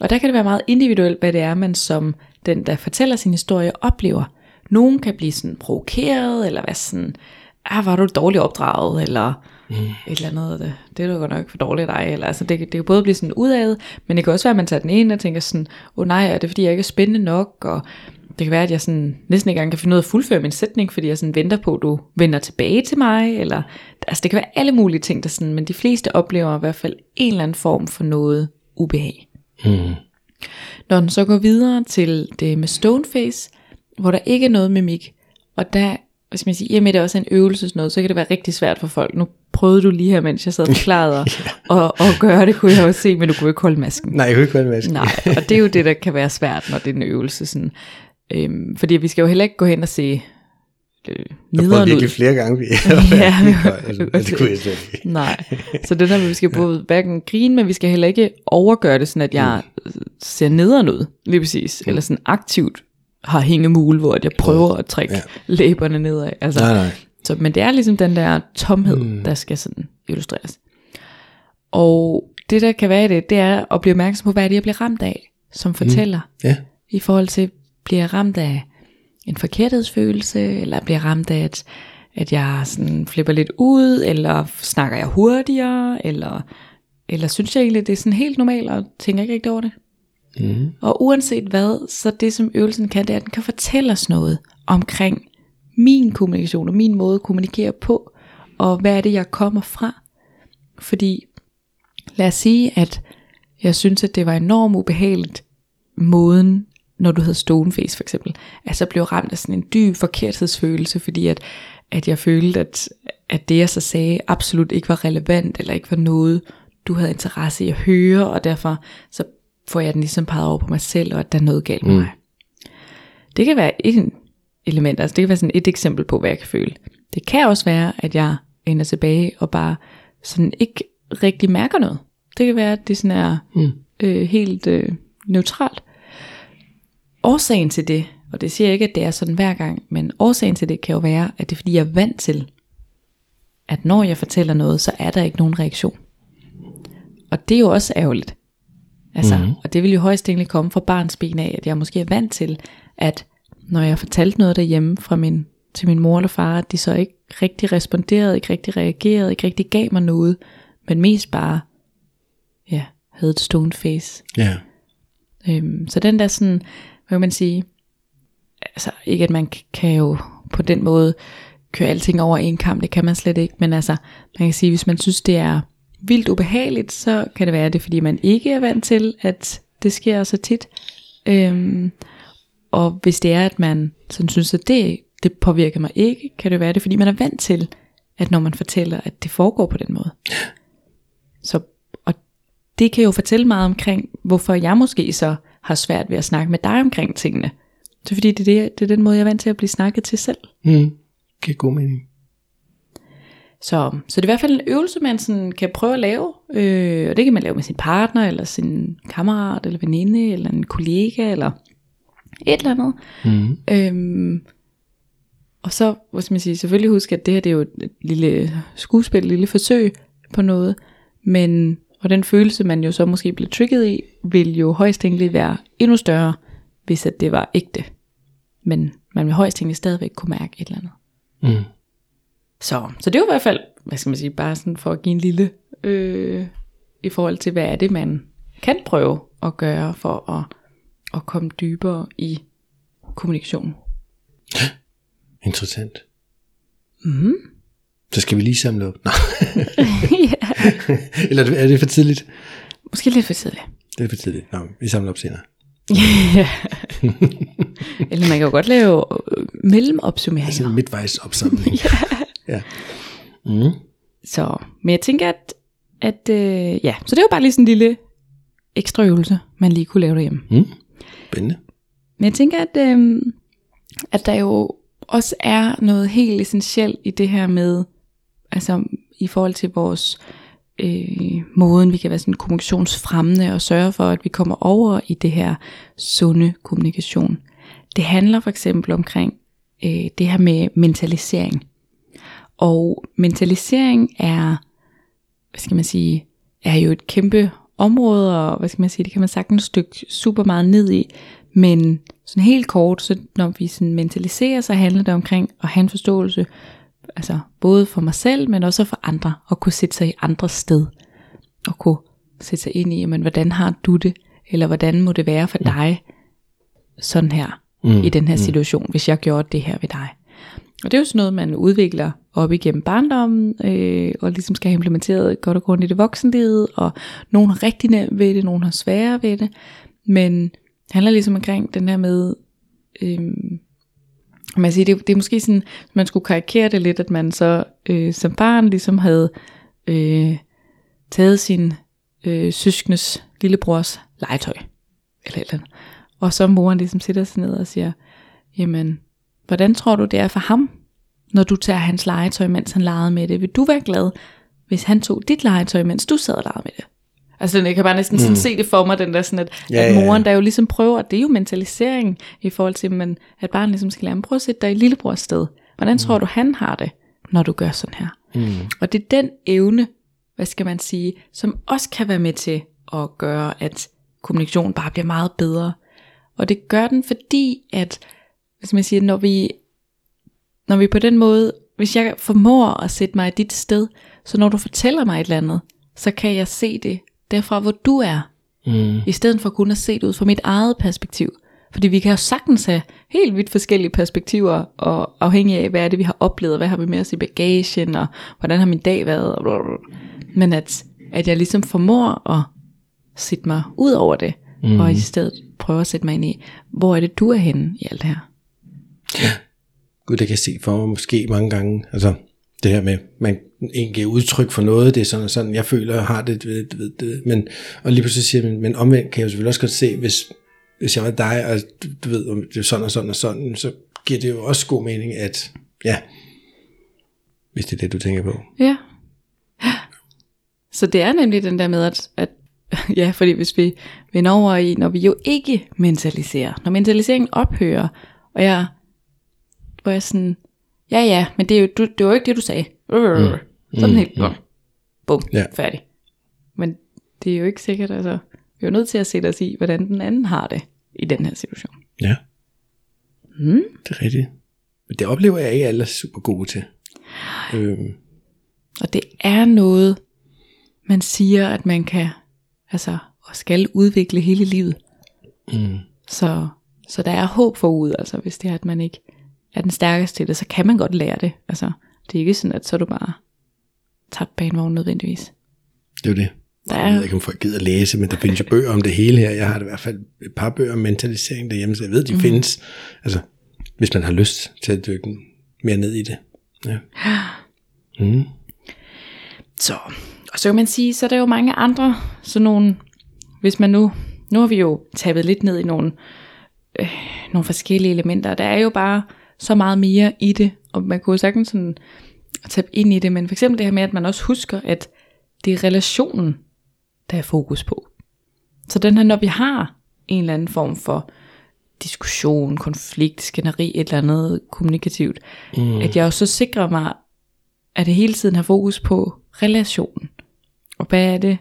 Og der kan det være meget individuelt, hvad det er, man som den, der fortæller sin historie, oplever. Nogen kan blive sådan provokeret, eller være sådan, ah, var du dårligt opdraget, eller mm. et eller andet, det, det er du godt nok for dårligt dig, eller altså det, det kan både blive sådan udad, men det kan også være, at man tager den ene og tænker sådan, åh oh, nej, er det fordi jeg ikke er spændende nok, og det kan være, at jeg sådan næsten ikke engang kan finde ud af at fuldføre min sætning, fordi jeg sådan venter på, at du vender tilbage til mig, eller altså det kan være alle mulige ting, der sådan, men de fleste oplever i hvert fald en eller anden form for noget ubehag. Mm. Når den så går videre til det med stoneface, hvor der ikke er noget mimik, og der, hvad skal man sige, i og med det også er en øvelsesnode, så kan det være rigtig svært for folk. Nu prøvede du lige her, mens jeg sad og forklarede, og, og gøre det, kunne jeg også se, men du kunne ikke holde masken. Nej, jeg kunne ikke holde masken. Nej, og det er jo det, der kan være svært, når det er en øvelse. Sådan. Øhm, fordi vi skal jo heller ikke gå hen og se øh, Jeg prøvede nederen virkelig ud. flere gange. Vi Ja, altså, det kunne jeg slet ikke. Nej, så det der vi skal både hverken grine, men vi skal heller ikke overgøre det, sådan at jeg øh, ser nederen ud, lige præcis. Eller sådan aktivt har hængemule, hvor at jeg prøver at trække Ja. læberne nedad. Altså, Nej, nej. Så, men det er ligesom den der tomhed, mm. der skal sådan illustreres. Og det der kan være i det, det er at blive opmærksom på, hvad er det, jeg bliver ramt af, som fortæller. Ja. I forhold til, bliver jeg ramt af en forkerthedsfølelse, eller bliver jeg ramt af, at, at jeg sådan flipper lidt ud, eller snakker jeg hurtigere, eller, eller synes jeg egentlig, det er sådan helt normalt, og tænker ikke rigtig over det. Mm. Og uanset hvad, så det som øvelsen kan, det er, at den kan fortælle os noget omkring min kommunikation, og min måde at kommunikere på, og hvad er det, jeg kommer fra. Fordi, lad os sige, at jeg synes, at det var enormt ubehageligt, måden, når du havde stone face for eksempel, at så blev jeg ramt af sådan en dyb forkerthedsfølelse, fordi at, at jeg følte, at, at det jeg så sagde absolut ikke var relevant, eller ikke var noget, du havde interesse i at høre, og derfor så får jeg den ligesom peget over på mig selv, og at der er noget galt med Mm. mig. Det kan være et element, altså det kan være sådan et eksempel på, hvad jeg kan føle. Det kan også være, at jeg ender tilbage og bare sådan ikke rigtig mærker noget. Det kan være, at det sådan er Mm. øh, helt øh, neutralt. Årsagen til det, og det siger jeg ikke, at det er sådan hver gang, men årsagen til det kan jo være, at det er fordi, jeg er vant til, at når jeg fortæller noget, så er der ikke nogen reaktion. Og det er jo også ærgerligt. Altså, mm-hmm. Og det vil jo højst egentlig komme fra barns ben af, at jeg måske er vant til, at når jeg fortalte noget derhjemme fra min, til min mor eller far, at de så ikke rigtig responderede, ikke rigtig reagerede, ikke rigtig gav mig noget, men mest bare, ja, havde et stone face. Ja. Øhm, så den der sådan, hvad kan man sige, altså ikke at man kan jo på den måde køre alting over en kamp, det kan man slet ikke, men altså man kan sige, hvis man synes det er vildt ubehageligt, så kan det være det, fordi man ikke er vant til, at det sker så tit. Øhm, og hvis det er, at man sådan synes, at det, det påvirker mig ikke, kan det være det, fordi man er vant til, at når man fortæller, at det foregår på den måde. Så, og det kan jo fortælle meget omkring, hvorfor jeg måske så har svært ved at snakke med dig omkring tingene. Det er fordi, det er, det, det er den måde, jeg er vant til at blive snakket til selv. Mm. Giver god mening. Så, så det er i hvert fald en øvelse, man sådan kan prøve at lave. Øh, og det kan man lave med sin partner, eller sin kammerat, eller veninde, eller en kollega, eller et eller andet. Mm. Øhm, og så, hvad skal man sige, selvfølgelig huske, at det her det er jo et lille skuespil, et lille forsøg på noget. Men, og den følelse, man jo så måske bliver trigget i, vil jo højst tænkeligt være endnu større, hvis at det var ægte. Men man vil højst tænkeligt stadigvæk kunne mærke et eller andet. Mm. Så, så det er jo i hvert fald, hvad skal man sige, bare sådan for at give en lille, øh, i forhold til, hvad er det, man kan prøve at gøre for at, at komme dybere i kommunikation. Interessant. Mhm. Så skal vi lige samle op. Nå. ja, Eller er det for tidligt? måske lidt for tidligt. Det er for tidligt. Nå, vi samler op senere. ja. Eller man kan jo godt lave øh, mellemopsummeringer. En midtvejs opsamling. ja. Mm. Så, men jeg tænker, at, at øh, ja, så det er jo bare lige sådan en lille ekstra øvelse, man lige kunne lave derhjemme. Mm. Spændende. Men jeg tænker, at, øh, at der jo også er noget helt essentielt i det her med, altså i forhold til vores øh, måden, vi kan være sådan kommunikationsfremmende og sørge for, at vi kommer over i det her sunde kommunikation. Det handler for eksempel omkring øh, det her med mentalisering. Og mentalisering er, hvad skal man sige, er jo et kæmpe område, og hvad skal man sige, det kan man sagtens stykke super meget ned i, men sådan helt kort, så når vi sådan mentaliserer, så handler det omkring at have en forståelse, altså både for mig selv, men også for andre, og kunne sætte sig i andres sted, og kunne sætte sig ind i, jamen, hvordan har du det, eller hvordan må det være for dig, sådan her, mm. i den her situation, hvis jeg gjorde det her ved dig. Og det er jo sådan noget, man udvikler op igennem barndommen, øh, og ligesom skal have implementeret godt og grundigt i voksenlivet, og nogen har rigtig nemt ved det, nogen har sværere ved det, men det handler ligesom omkring den her med, øh, man siger, det, det er måske sådan, man skulle karikere det lidt, at man så øh, som barn ligesom havde øh, taget sin øh, søskendes lillebrors legetøj, eller eller andet. Og så moren ligesom sætter sig ned og siger, jamen, hvordan tror du det er for ham, når du tager hans legetøj, mens han legede med det? Vil du være glad, hvis han tog dit legetøj, mens du sad og legede med det? Altså, jeg kan bare næsten sådan se det for mig, den der sådan, at, Ja, at moren der jo ligesom prøver, det er jo mentalisering i forhold til, men, at barnet ligesom skal lære, prøv at sætte dig i lillebrors sted. Hvordan mm. tror du, han har det, når du gør sådan her? Mm. Og det er den evne, hvad skal man sige, som også kan være med til at gøre, at kommunikation bare bliver meget bedre. Og det gør den, fordi at, hvad skal man sige, når vi, når vi på den måde, hvis jeg formår at sætte mig i dit sted, så når du fortæller mig et eller andet, så kan jeg se det derfra, hvor du er, Mm. i stedet for kun at se det ud fra mit eget perspektiv. Fordi vi kan jo sagtens have helt vidt forskellige perspektiver, og afhængig af, hvad er det, vi har oplevet, hvad har vi med os i bagagen, og hvordan har min dag været. Og blablabla. Men at, at jeg ligesom formår at sætte mig ud over det, mm. og i stedet prøve at sætte mig ind i, hvor er det, du er henne i alt det her. Gud, det kan jeg se for mig måske mange gange. Altså, det her med, man en giver udtryk for noget, det er sådan og sådan, jeg føler, jeg har det, ved, ved, det, men, og lige pludselig siger man, men omvendt kan jeg jo selvfølgelig også godt se, hvis, hvis jeg var dig, og du, du ved, om det er sådan og sådan og sådan, så giver det jo også god mening, at, ja, hvis det er det, du tænker på. Ja. Så det er nemlig den der med, at, at ja, fordi hvis vi vender over i, når vi jo ikke mentaliserer, når mentaliseringen ophører, og jeg, hvor jeg sådan, ja ja, men det er jo, du, det var jo ikke det, du sagde. Mm. Sådan helt, mm. bum, Ja. ja. færdig. Men det er jo ikke sikkert, altså, vi er jo nødt til at sætte os i, hvordan den anden har det i den her situation. Ja, Mm. det er rigtigt. Men det oplever jeg ikke alle er super gode til. Øhm, Og det er noget, man siger, at man kan, altså, og skal udvikle hele livet. mm, Så, så der er håb forud, altså hvis det er, at man ikke er den stærkeste til det, så kan man godt lære det. Altså, det er ikke sådan, at så er du bare tabt banevogn nødvendigvis. det er det. Der er... Jeg ved ikke, om folk gider læse, men der findes jo bøger om det hele her. Jeg har i hvert fald et par bøger om mentalisering derhjemme, så jeg ved, de mm. findes. Altså, hvis man har lyst til at dykke mere ned i det. Ja. Mm. Så, og så kan man sige, så er der jo mange andre, sådan nogle, hvis man nu, nu har vi jo tabet lidt ned i nogle, øh, nogle forskellige elementer, der er jo bare så meget mere i det, og man kunne jo sagtens sådan tabe ind i det, men for eksempel det her med, at man også husker, at det er relationen, der er fokus på. Så den her, når vi har en eller anden form for diskussion, konflikt, skænderi, et eller andet kommunikativt, mm. at jeg også så sikrer mig, at det hele tiden har fokus på relationen. Og hvad er det,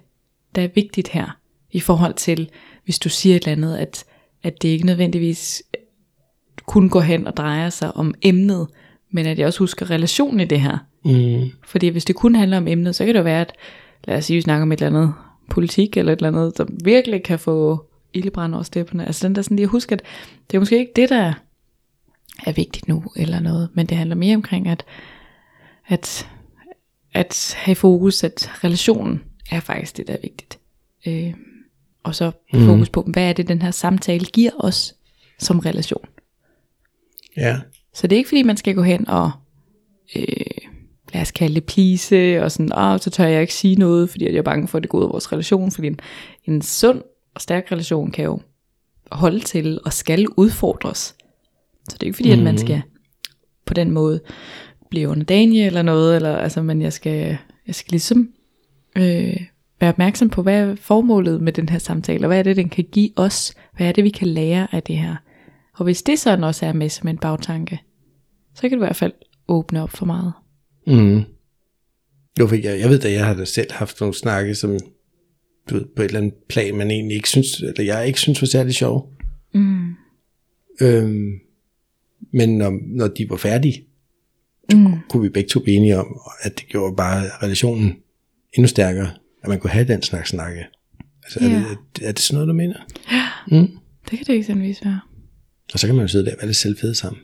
der er vigtigt her, i forhold til, hvis du siger et eller andet, at, at det ikke nødvendigvis kun går hen og drejer sig om emnet, men at jeg også husker relationen i det her. Mm. Fordi hvis det kun handler om emnet, så kan det jo være, at lad os sige, vi snakker om et eller andet politik, eller et eller andet, der virkelig kan få ildebrand over stepperne. Altså den der sådan lige at huske, at det er måske ikke det, der er vigtigt nu, eller noget, men det handler mere omkring, at, at, at have fokus, at relationen er faktisk det, der er vigtigt. Øh, og så mm. fokus på, hvad er det, den her samtale giver os som relation. Ja. Så det er ikke fordi, man skal gå hen og, øh, lad os kalde det please, og sådan, ah, så tør jeg ikke sige noget, fordi jeg er bange for, at det går ud af vores relation, fordi en, en sund og stærk relation kan jo holde til og skal udfordres. Så det er ikke fordi, mm. at man mhm. skal på den måde blive underdanig eller noget, eller, altså, men jeg skal, jeg skal ligesom øh, være opmærksom på, hvad er formålet med den her samtale, og hvad er det, den kan give os, hvad er det, vi kan lære af det her. Og hvis det sådan også er med som en bagtanke, så kan det i hvert fald åbne op for meget. Mm. Jo, for jeg, jeg ved da, jeg har da selv haft nogle snakke, som du ved, på et eller andet plan, man egentlig ikke synes, eller jeg ikke synes var særlig sjov. Mm. Øhm, men når, når de var færdige, mm. kunne vi begge to blive enige om, at det gjorde bare relationen endnu stærkere, at man kunne have den slags snakke. Altså, yeah. er, det, er det sådan noget, du mener? Ja, mm. det kan det eksempelvis være. Og så kan man jo sidde der og være lidt selvfede sammen.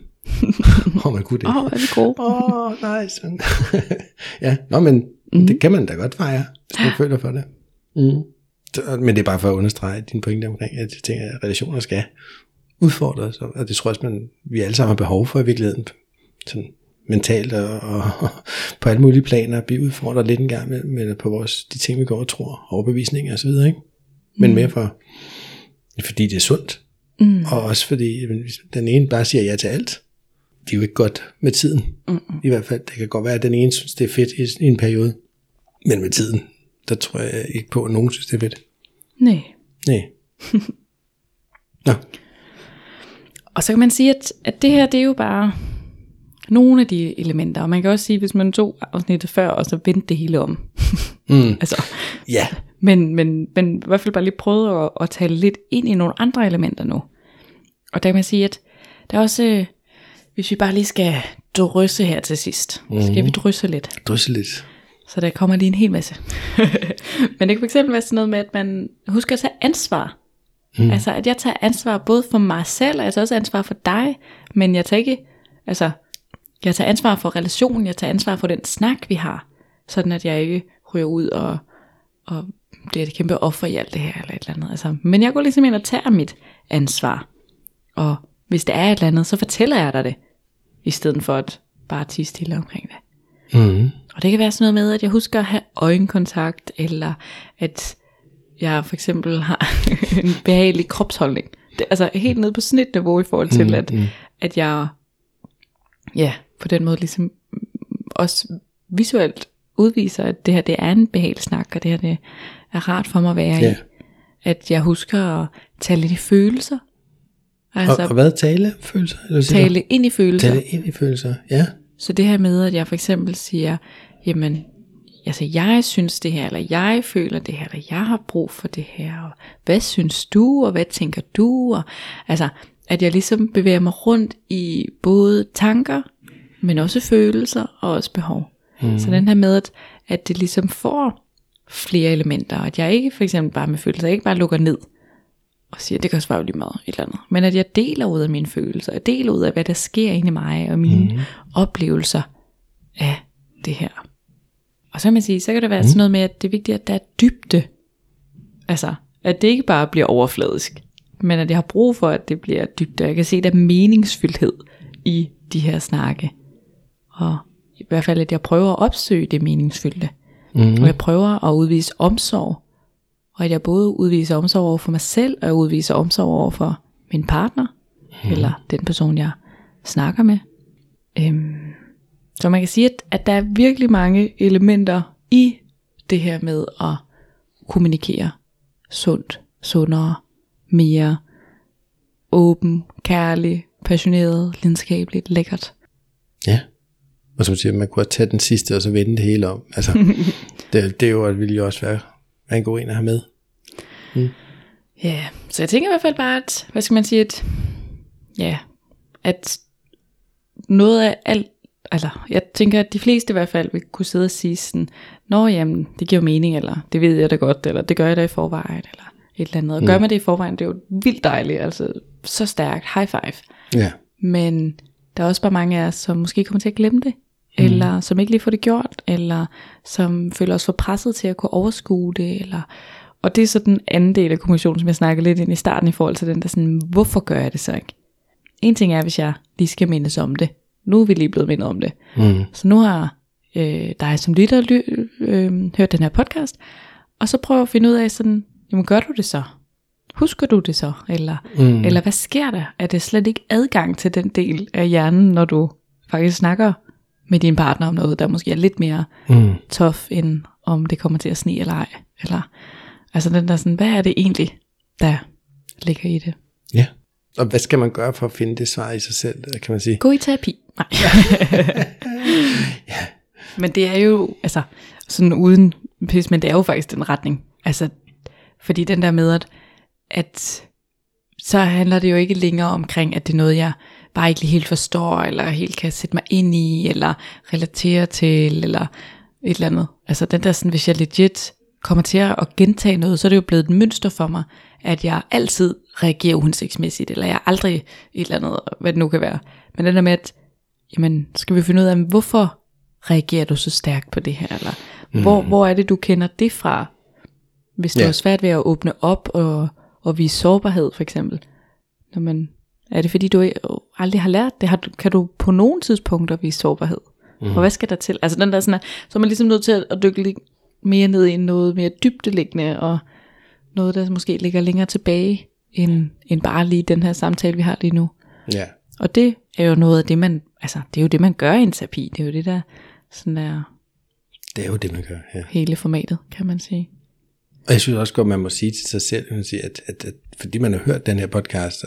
Åh, oh, man kunne det. Åh, oh, er det god. Åh, oh, nice. ja, nå, men mm. det kan man da godt fejre, hvis man føler for det. Mm. Men det er bare for at understrege din pointe omkring, at jeg tænker, at relationer skal udfordres, og det tror jeg også, man, vi alle sammen har behov for i virkeligheden, sådan mentalt og, og, og på alle mulige planer, blive udfordret lidt en gang med, med på vores, de ting, vi går og tror, overbevisninger osv., ikke? Men mm. mere for, fordi det er sundt, mm. og også fordi den ene bare siger ja til alt, det er jo ikke godt med tiden. Mm. I hvert fald, det kan godt være, at den ene synes, det er fedt i, i en periode, men med tiden, der tror jeg ikke på, at nogen synes, det er fedt. Nej. Nej. Nå. Og så kan man sige, at, at det her, det er jo bare nogle af de elementer. Og man kan også sige, hvis man tog afsnittet før, og så vendte det hele om. mm. altså, ja. Men, men, men i hvert fald bare lige prøvet at, at tale lidt ind i nogle andre elementer nu. Og der kan man sige, at der er også, hvis vi bare lige skal drysse her til sidst. Mm. Skal vi drysse lidt? Drysse lidt. Så der kommer lige en hel masse. Men det kan fx være sådan noget med, at man husker at tage ansvar. Mm. Altså at jeg tager ansvar både for mig selv, tager også ansvar for dig, men jeg tager ikke, altså jeg tager ansvar for relationen, jeg tager ansvar for den snak, vi har, sådan at jeg ikke ryger ud og, og bliver et kæmpe offer i alt det her, eller et eller andet. Altså, men jeg går ligesom ind og tager mit ansvar. Og hvis det er et eller andet, så fortæller jeg dig det, i stedet for at bare tige stille omkring det. Mm. Og det kan være sådan noget med, at jeg husker at have øjenkontakt, eller at jeg for eksempel har en behagelig kropsholdning. Det, altså helt ned på snitniveau i forhold til, mm, at, mm. at jeg ja, på den måde ligesom også visuelt udviser, at det her det er en behagelig snak, og det her det er rart for mig at være yeah. i. At jeg husker at tale lidt i følelser. Altså, og, og hvad? Tale følelser? Eller tale ind i følelser. Tale ind i følelser, ja. Så det her med, at jeg for eksempel siger, jamen, altså jeg synes det her, eller jeg føler det her, eller jeg har brug for det her, og hvad synes du, og hvad tænker du, og altså, at jeg ligesom bevæger mig rundt i både tanker, men også følelser og også behov. Mm. Så den her med, at, at det ligesom får flere elementer, og at jeg ikke for eksempel bare med følelser, ikke bare lukker ned og siger, det kan også være lige meget, et eller andet. Men at jeg deler ud af mine følelser, jeg deler ud af, hvad der sker inde i mig, og mine mm. oplevelser af det her. Og så kan man sige, så kan det være mm. sådan noget med, at det er vigtigt, at der er dybde Altså, at det ikke bare bliver overfladisk, men at jeg har brug for, at det bliver dybt, og jeg kan se, at der er meningsfyldthed i de her snakke. Og i hvert fald, at jeg prøver at opsøge det meningsfyldte. Mm. Og jeg prøver at udvise omsorg. Og at jeg både udviser omsorg over for mig selv, og jeg udviser omsorg over for min partner, mm. eller den person, jeg snakker med. Øhm, så man kan sige, at, at der er virkelig mange elementer i det her med at kommunikere sundt, sundere, mere åben, kærlig, passioneret, lidenskabeligt, lækkert. Ja. Og som siger, man kunne tage den sidste, og så vende det hele om. Altså, det, det er jo, ville jo også være, være en god en at have med. Mm. Ja, så jeg tænker i hvert fald bare, at, hvad skal man sige, at, ja, at noget af alt, eller jeg tænker, at de fleste i hvert fald vil kunne sidde og sige sådan, Nå jamen, det giver mening, eller det ved jeg da godt, eller det gør jeg da i forvejen, eller et eller andet. Og gør mm. man det i forvejen, det er jo vildt dejligt, altså så stærkt, high five. Ja. Men der er også bare mange af os, som måske kommer til at glemme det, mm. eller som ikke lige får det gjort, eller som føler os for presset til at kunne overskue det, eller og det er så den anden del af kommunikationen, som jeg snakkede lidt ind i starten i forhold til den der sådan, hvorfor gør jeg det så ikke? En ting er, hvis jeg lige skal mindes om det. Nu er vi lige blevet mindet om det. Mm. Så nu har øh, dig som lytter ly- øh, hørt den her podcast, og så prøv at finde ud af sådan, jamen gør du det så? Husker du det så? Eller, mm. eller hvad sker der? Er det slet ikke adgang til den del af hjernen, når du faktisk snakker med din partner om noget, der måske er lidt mere mm. tough, end om det kommer til at sne eller ej? Eller, altså den der sådan, hvad er det egentlig, der ligger i det? Ja. Og hvad skal man gøre for at finde det svar i sig selv, kan man sige? Gå i terapi. Nej. ja. Men det er jo, altså, sådan uden pis, men det er jo faktisk den retning. Altså, fordi den der med, at, at så handler det jo ikke længere omkring, at det er noget, jeg bare ikke helt forstår, eller helt kan sætte mig ind i, eller relatere til, eller et eller andet. Altså den der sådan, hvis jeg legit kommer til at gentage noget, så er det jo blevet et mønster for mig, at jeg altid reagerer uhensigtsmæssigt, eller jeg aldrig et eller andet, hvad det nu kan være. Men den der med, at jamen, skal vi finde ud af, hvorfor reagerer du så stærkt på det her, eller mm. hvor, hvor er det, du kender det fra? Hvis du ja. har svært ved at åbne op og, og vise sårbarhed, for eksempel. Når man, er det fordi, du aldrig har lært det? Har, kan du på nogle tidspunkter vise sårbarhed? Mm. Og hvad skal der til? Altså den der sådan, så er man ligesom nødt til at dykke mere ned i noget mere dybdeliggende, og noget, der måske ligger længere tilbage, end, end bare lige den her samtale, vi har lige nu. Ja. Og det er jo noget af det, man, altså det er jo det, man gør i en terapi. Det er jo det, der sådan der... Det er jo det, man gør, ja. Hele formatet, kan man sige. Og jeg synes også godt, man må sige til sig selv, at, at, at fordi man har hørt den her podcast,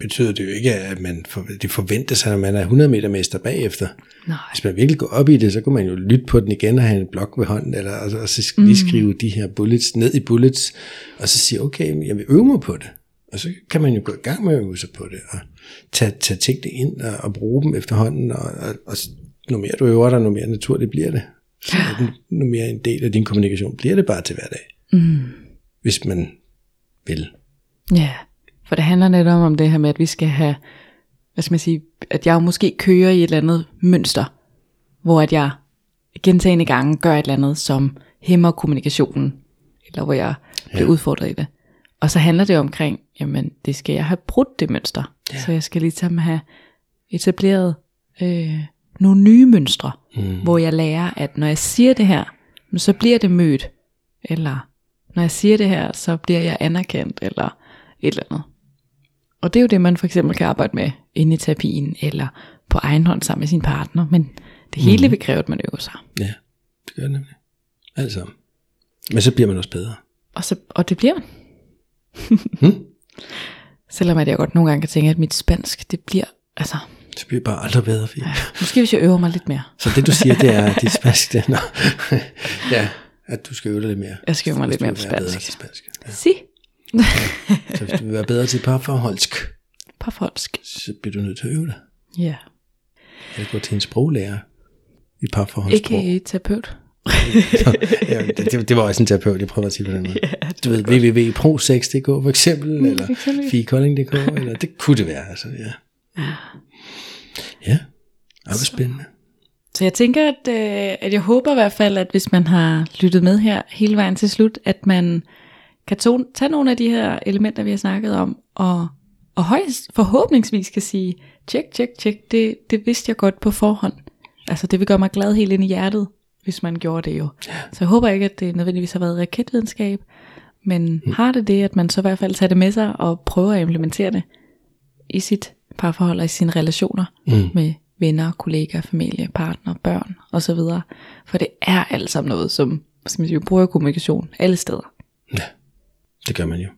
betyder det jo ikke, at man for, det forventer sig, at man er 100 meter mester bagefter. Nej. Hvis man virkelig går op i det, så kan man jo lytte på den igen og have en blok ved hånden, eller, og, og så lige mm. skrive de her bullets ned i bullets, og så sige, okay, jeg vil øve mig på det. Og så kan man jo gå i gang med at øve sig på det, og tage, tage tingene ind og, og bruge dem efterhånden, og, og, og nu mere du øver dig, nu mere naturligt bliver det. Så ja. nu mere en del af din kommunikation bliver det bare til hverdag. Mm. Hvis man vil. Ja, for det handler netop om det her med, at vi skal have, hvad skal man sige, at jeg måske kører i et eller andet mønster, hvor at jeg gentagende gange gør et eller andet, som hæmmer kommunikationen, eller hvor jeg bliver ja. udfordret i det. Og så handler det omkring, jamen det skal jeg have brudt det mønster. Ja. Så jeg skal ligesom have etableret øh, nogle nye mønstre, mm. hvor jeg lærer, at når jeg siger det her, så bliver det mødt. Eller når jeg siger det her, så bliver jeg anerkendt, eller et eller andet. Og det er jo det, man for eksempel kan arbejde med inde i terapien, eller på egen hånd sammen med sin partner. Men det hele mm. vil kræve, at man øver sig. Ja, det gør det nemlig. Alt sammen. Men så bliver man også bedre. Og, så, og det bliver man. hmm? Selvom at jeg godt nogle gange kan tænke, at mit spansk, det bliver, altså... Det bliver bare aldrig bedre, Fie. Ja, måske hvis jeg øver mig lidt mere. Så det du siger, det er, at dit spansk, det er, ja, at du skal øve dig lidt mere. Jeg skal øve mig lidt mere på spansk. Til spansk. Ja. Si. Så hvis du vil være bedre til parforholdsk, parforholdsk, så bliver du nødt til at øve dig. Ja. Jeg går til en sproglærer i parforholdssprog. Ikke terapeut. ja, det, det, var også en terapeut, jeg prøvede at sige på den måde. Ja, du ved, www.pro6.dk for eksempel, mm, eller fikolling.dk, eller det kunne det være, altså, ja. Ja, ja det var spændende. Så jeg tænker, at, øh, at jeg håber i hvert fald, at hvis man har lyttet med her hele vejen til slut, at man kan to, tage nogle af de her elementer, vi har snakket om, og, og højst forhåbningsvis kan sige, tjek, tjek, tjek, det, det vidste jeg godt på forhånd. Altså det vil gøre mig glad helt ind i hjertet, hvis man gjorde det jo. Så jeg håber ikke, at det nødvendigvis har været raketvidenskab, men mm. har det det, at man så i hvert fald tager det med sig og prøver at implementere det i sit parforhold og i sine relationer mm. med venner, kollegaer, familie, partner, børn osv. For det er alt sammen noget, som skal man sige, vi bruger kommunikation alle steder. Det gør man jo.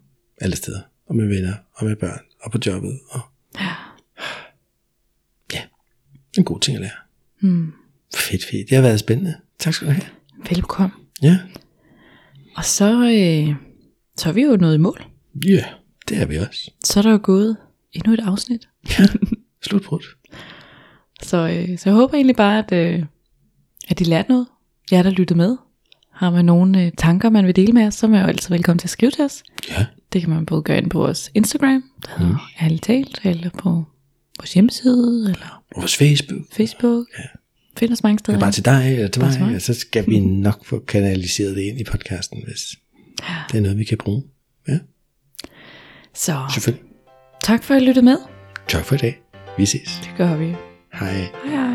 Alle steder. Og med venner, og med børn, og på jobbet. Og... Ja. Ja, en god ting at lære. Mm. Fedt, fedt. Det har været spændende. Tak skal du have. Velkommen. Ja, Og så, øh, så er vi jo nået i mål. ja det er vi også. Så er der jo gået endnu et afsnit. Ja, slutbrudt. Så, øh, så jeg håber egentlig bare, at, øh, at I lærte noget. Jeg der lyttet med. Har man nogle øh, tanker, man vil dele med os, så er man jo altid velkommen til at skrive til os. Ja, Det kan man både gøre ind på vores Instagram, der hedder mm. Ærligt Talt, eller på vores hjemmeside, eller og vores Facebook. Facebook. Ja. Find os mange steder. er bare til dig eller til Bare mig, og så skal vi nok få kanaliseret det ind i podcasten, hvis det er noget, vi kan bruge. Ja, Så selvfølgelig. tak for at I lyttede med. Tak for i dag. Vi ses. Det gør vi. Hej. Hej hej.